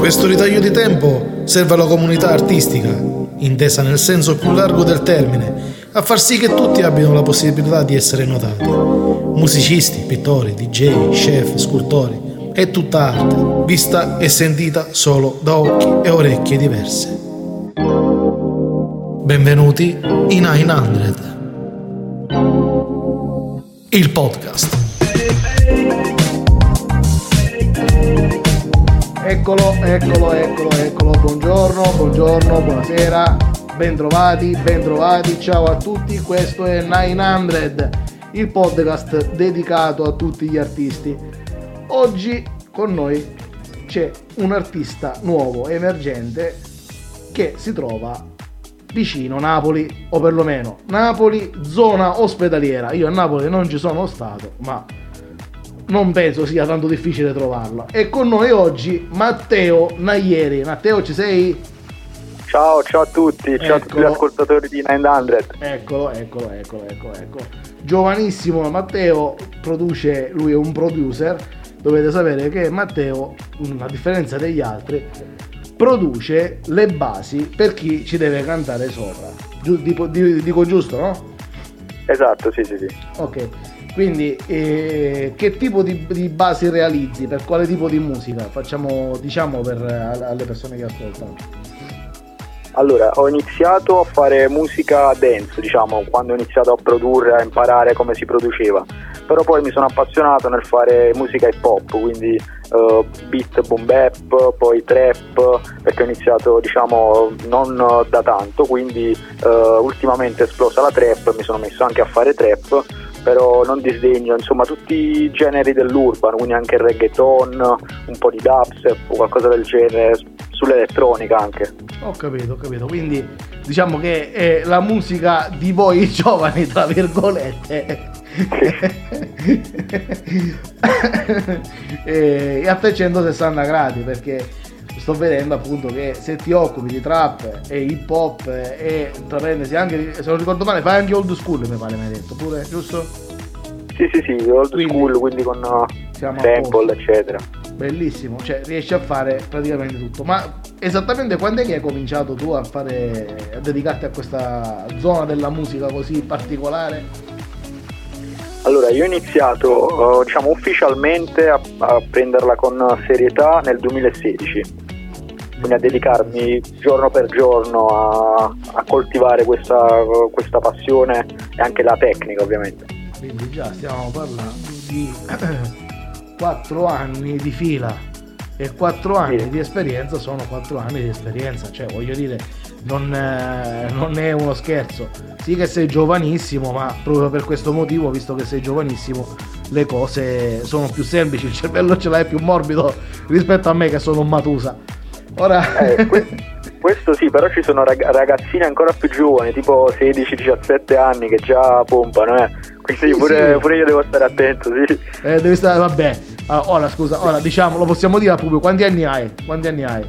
Questo ritaglio di tempo serve alla comunità artistica, intesa nel senso più largo del termine, a far sì che tutti abbiano la possibilità di essere notati. Musicisti, pittori, DJ, chef, scultori, è tutta arte, vista e sentita solo da occhi e orecchie diverse. Benvenuti in 900, il podcast. Eccolo, eccolo, eccolo, eccolo, buongiorno, buongiorno, buonasera, bentrovati, bentrovati, ciao a tutti, questo è 900, il podcast dedicato a tutti gli artisti. Oggi con noi c'è un artista nuovo, emergente, che si trova vicino Napoli, o perlomeno Napoli, zona ospedaliera. Io a Napoli non ci sono stato, ma non penso sia tanto difficile trovarlo. E con noi oggi Matteo Naglieri. Matteo, ci sei? Ciao, ciao a tutti, ciao a tutti gli ascoltatori di 900. Eccolo, eccolo, eccolo, eccolo, ecco. Giovanissimo Matteo produce, lui è un producer. Dovete sapere che Matteo, a differenza degli altri, produce le basi per chi ci deve cantare sopra. Dico, dico giusto, no? Esatto, sì, sì, sì. Ok. Quindi, eh, che tipo di, di, basi realizzi? Per quale tipo di musica? Facciamo, diciamo, per, alle persone che ascoltano. Allora, ho iniziato a fare musica dance, diciamo, quando ho iniziato a produrre, a imparare come si produceva. Però poi mi sono appassionato nel fare musica hip hop, quindi uh, beat boom bap, poi trap, perché ho iniziato, diciamo, non da tanto, quindi uh, ultimamente è esplosa la trap, mi sono messo anche a fare trap però non disdegno insomma tutti i generi dell'urban, quindi anche il reggaeton, un po' di dubstep o qualcosa del genere, sull'elettronica anche. Ho capito, ho capito, quindi diciamo che è la musica di voi giovani, tra virgolette. e a 360 gradi perché sto vedendo appunto che se ti occupi di trap e hip hop e intraprendesi anche, se non ricordo male, fai anche old school mi pare mi hai detto pure, giusto? Sì, sì, sì, old quindi, school, quindi con uh, sample, eccetera. Bellissimo, cioè riesci a fare praticamente tutto. Ma esattamente quando è che hai cominciato tu a fare, a dedicarti a questa zona della musica così particolare? Allora, io ho iniziato, uh, diciamo, ufficialmente a, a prenderla con serietà nel 2016 quindi a dedicarmi giorno per giorno a, a coltivare questa, questa, passione e anche la tecnica ovviamente. Quindi già stiamo parlando di 4 anni di fila e 4 anni sì. di esperienza sono 4 anni di esperienza, cioè voglio dire non, eh, non, è uno scherzo. Sì che sei giovanissimo, ma proprio per questo motivo, visto che sei giovanissimo, le cose sono più semplici, il cervello ce l'hai più morbido rispetto a me che sono un matusa. Ora... Eh, questo, questo sì, però ci sono rag- ragazzine ancora più giovani, tipo 16-17 anni, che già pompano, eh. Quindi sì, pure, sì. pure, io devo stare attento, sì. Eh, devi stare, vabbè. Allora, ora scusa, ora diciamo, lo possiamo dire al pubblico, quanti anni hai? Quanti anni hai?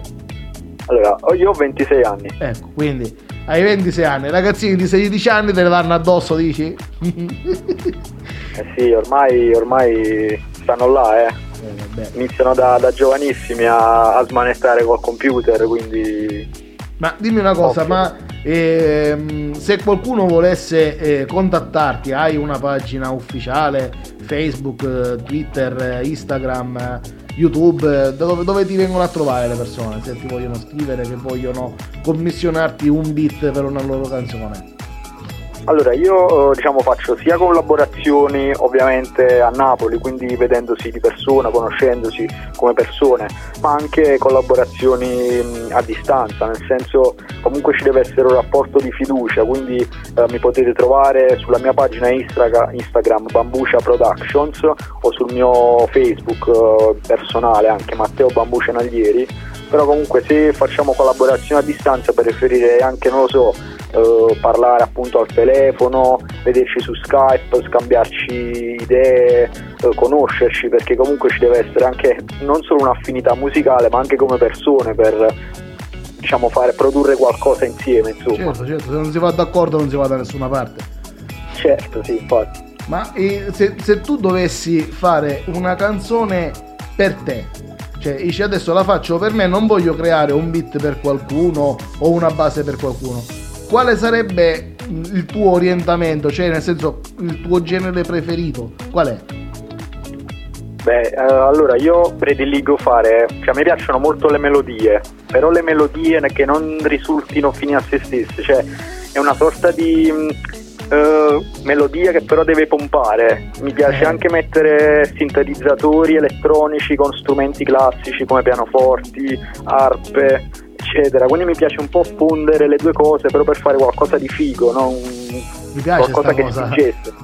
Allora, io ho 26 anni. Ecco, quindi hai 26 anni, ragazzini di 16 anni te ne vanno addosso, dici? eh sì, ormai, ormai stanno là, eh eh, iniziano da, da giovanissimi a, a, smanettare col computer, quindi... Ma dimmi una cosa, Ovvio. ma ehm, se qualcuno volesse eh, contattarti, hai una pagina ufficiale, Facebook, Twitter, Instagram, YouTube, dove, dove, ti vengono a trovare le persone? Se ti vogliono scrivere, che vogliono commissionarti un beat per una loro canzone? Allora, io eh, diciamo, faccio sia collaborazioni ovviamente a Napoli, quindi vedendosi di persona, conoscendosi come persone, ma anche collaborazioni a distanza, nel senso comunque ci deve essere un rapporto di fiducia, quindi eh, mi potete trovare sulla mia pagina Instagram, Bambucia Productions o sul mio Facebook eh, personale anche Matteo Bambucia Naglieri, però comunque se facciamo collaborazioni a distanza preferirei anche, non lo so, eh, parlare appunto al telefono, vederci su Skype, scambiarci idee, eh, conoscerci, perché comunque ci deve essere anche non solo un'affinità musicale, ma anche come persone per diciamo fare produrre qualcosa insieme, insomma. Certo, certo, se non si va d'accordo non si va da nessuna parte. Certo, sì, infatti. Ma eh, se, se tu dovessi fare una canzone per te. Cioè, dici adesso la faccio per me, non voglio creare un beat per qualcuno o una base per qualcuno. Quale sarebbe il tuo orientamento? Cioè, nel senso, il tuo genere preferito? Qual è? Beh, eh, allora io prediligo fare, cioè a me piacciono molto le melodie, però le melodie che non risultino fini a se stesse, cioè è una sorta di eh, melodia che però deve pompare. Mi piace Eh. anche mettere sintetizzatori elettronici con strumenti classici come pianoforti, arpe, eccetera. Quindi mi piace un po' fondere le due cose, però per fare qualcosa di figo, non Mi piace qualcosa che cosa.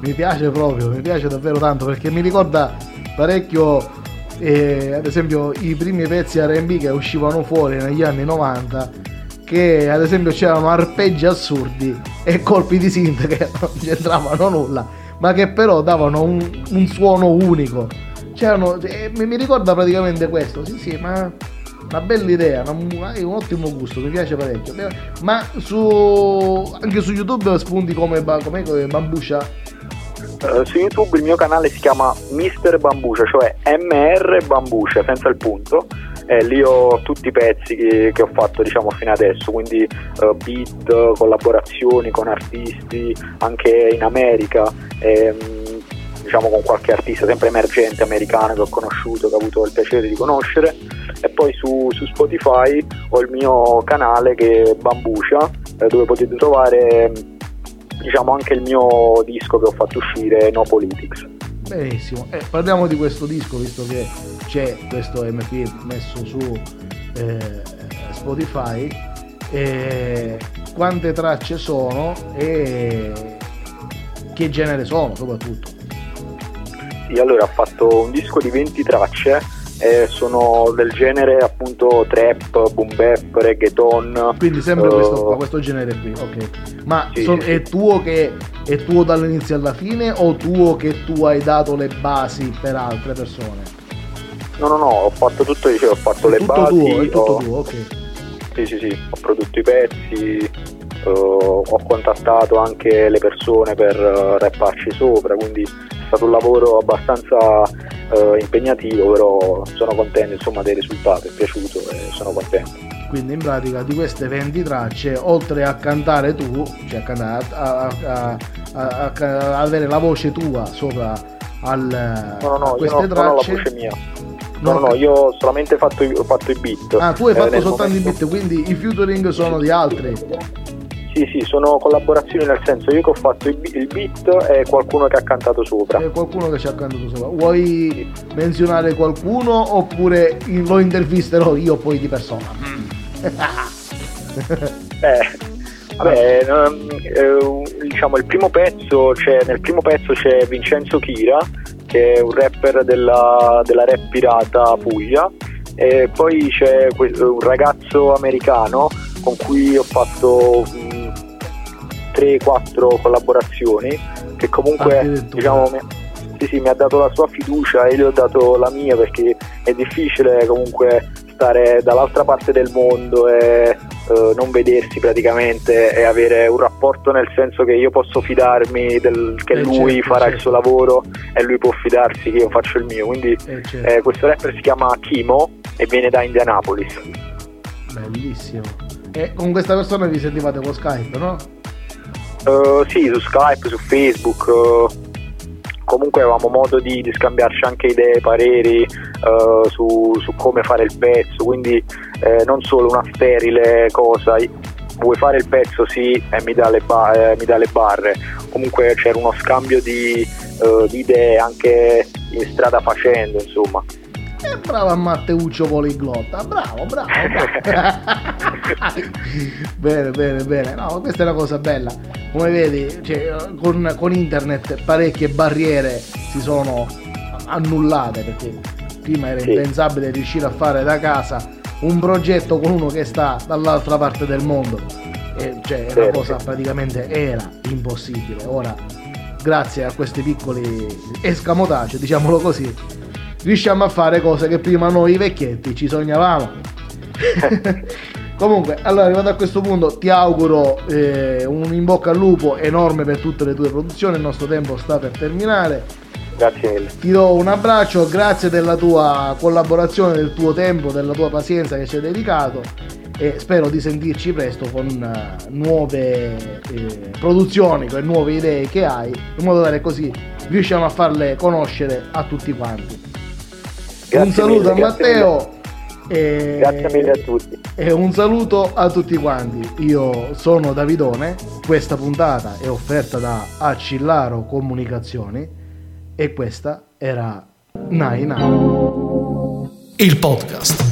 Mi piace proprio, mi piace davvero tanto perché mi ricorda parecchio, eh, ad esempio, i primi pezzi RB che uscivano fuori negli anni 90. Che ad esempio c'erano arpeggi assurdi e colpi di synth che non c'entravano nulla, ma che però davano un, un suono unico. C'erano, eh, mi, ricorda praticamente questo. Sì, sì, ma una bella idea, hai un ottimo gusto, mi piace parecchio. Ma su anche su YouTube spunti come, come, come Bambuscia Eh, su YouTube il mio canale si chiama Mr. Bambucia, cioè MR Bambucia senza il punto. E lì ho tutti i pezzi che, che ho fatto diciamo fino adesso, quindi eh, beat, collaborazioni con artisti anche in America, ehm, diciamo con qualche artista sempre emergente americano che ho conosciuto, che ho avuto il piacere di conoscere. E poi su, su Spotify ho il mio canale che è Bambucia, eh, dove potete trovare diciamo anche il mio disco che ho fatto uscire No Politics Benissimo, eh, parliamo di questo disco visto che c'è questo MP messo su eh, Spotify. Eh, quante tracce sono e che genere sono soprattutto? sì, allora ho fatto un disco di 20 tracce e sono del genere appunto trap, boom bap, reggaeton Quindi sempre Eh, questo, qua, questo genere qui, ok. Ma Sì, son- sì, è tuo che è tuo dall'inizio alla fine o tuo che tu hai dato le basi per altre persone? No no no ho fatto tutto io, ho fatto È le tutto basi tuo, è tutto ho, tuo, ok. sì sì sì ho prodotto i pezzi eh, ho contattato anche le persone per eh, rapparci sopra quindi è stato un lavoro abbastanza eh, impegnativo però sono contento insomma dei risultati è piaciuto e sono contento Quindi in pratica di queste 20 tracce, oltre a cantare tu, cioè a, cantare, a, a- a- avere la voce tua sopra al, No, no, a no, io queste no- non ho la tracce. voce mia. No, no, no, io ho solamente fatto, i- ho fatto i beat. Ah, tu hai Eh, fatto nel soltanto i momento- beat, quindi i featuring sono di altri. Sì, sì, sono collaborazioni nel senso io che ho fatto il, beat e qualcuno che ha cantato sopra. C'è qualcuno che ci ha cantato sopra. Vuoi menzionare qualcuno oppure lo intervisterò io poi di persona? Eh, vabbè, ehm, eh, diciamo il primo pezzo, c'è, nel primo pezzo c'è Vincenzo Chira, che è un rapper della, della rap pirata Puglia, e poi c'è un ragazzo americano con cui ho fatto 3-4 collaborazioni, che comunque diciamo, mi, sì, sì, mi ha dato la sua fiducia e io gli ho dato la mia perché è difficile comunque stare dall'altra parte del mondo e eh, non vedersi praticamente e avere un rapporto nel senso che io posso fidarmi del- che Eh, lui certo, farà il certo. suo lavoro e lui può fidarsi che io faccio il mio. Quindi Eh, certo. eh, questo rapper si chiama Kimo e viene da Indianapolis. Bellissimo. E con questa persona vi sentivate con Skype, no? Eh, sì, su Skype, su Facebook. eh, comunque avevamo modo di, di scambiarci anche idee, pareri eh, su, su come fare il pezzo, quindi eh, non solo una sterile cosa, vuoi fare il pezzo? Sì e mi dà le, ba- eh, mi dà le barre, comunque c'era uno scambio di, eh, di idee anche in strada facendo, insomma. E bravo a Matteuccio Poliglotta, bravo, bravo, bravo. bene, bene, bene. No, questa è una cosa bella. Come vedi, cioè, con, con internet parecchie barriere si sono annullate perché prima era Sì. impensabile riuscire a fare da casa un progetto con uno che sta dall'altra parte del mondo. E, cioè, è una cosa praticamente era impossibile. Ora, grazie a questi piccoli escamotage, diciamolo così, riusciamo a fare cose che prima noi vecchietti ci sognavamo. Comunque, allora arrivato a questo punto ti auguro eh, un in bocca al lupo enorme per tutte le tue produzioni, il nostro tempo sta per terminare Grazie mille. Ti do un abbraccio, grazie della tua collaborazione, del tuo tempo, della tua pazienza che ci hai dedicato e spero di sentirci presto con uh, nuove eh, produzioni, con nuove idee che hai, in modo tale così riusciamo a farle conoscere a tutti quanti. Grazie un saluto mille, a Matteo. Mille. E... Grazie mille a tutti. E un saluto a tutti quanti. Io sono Davidone. Questa puntata è offerta da Accillaro Comunicazioni e questa era Naina. Il podcast.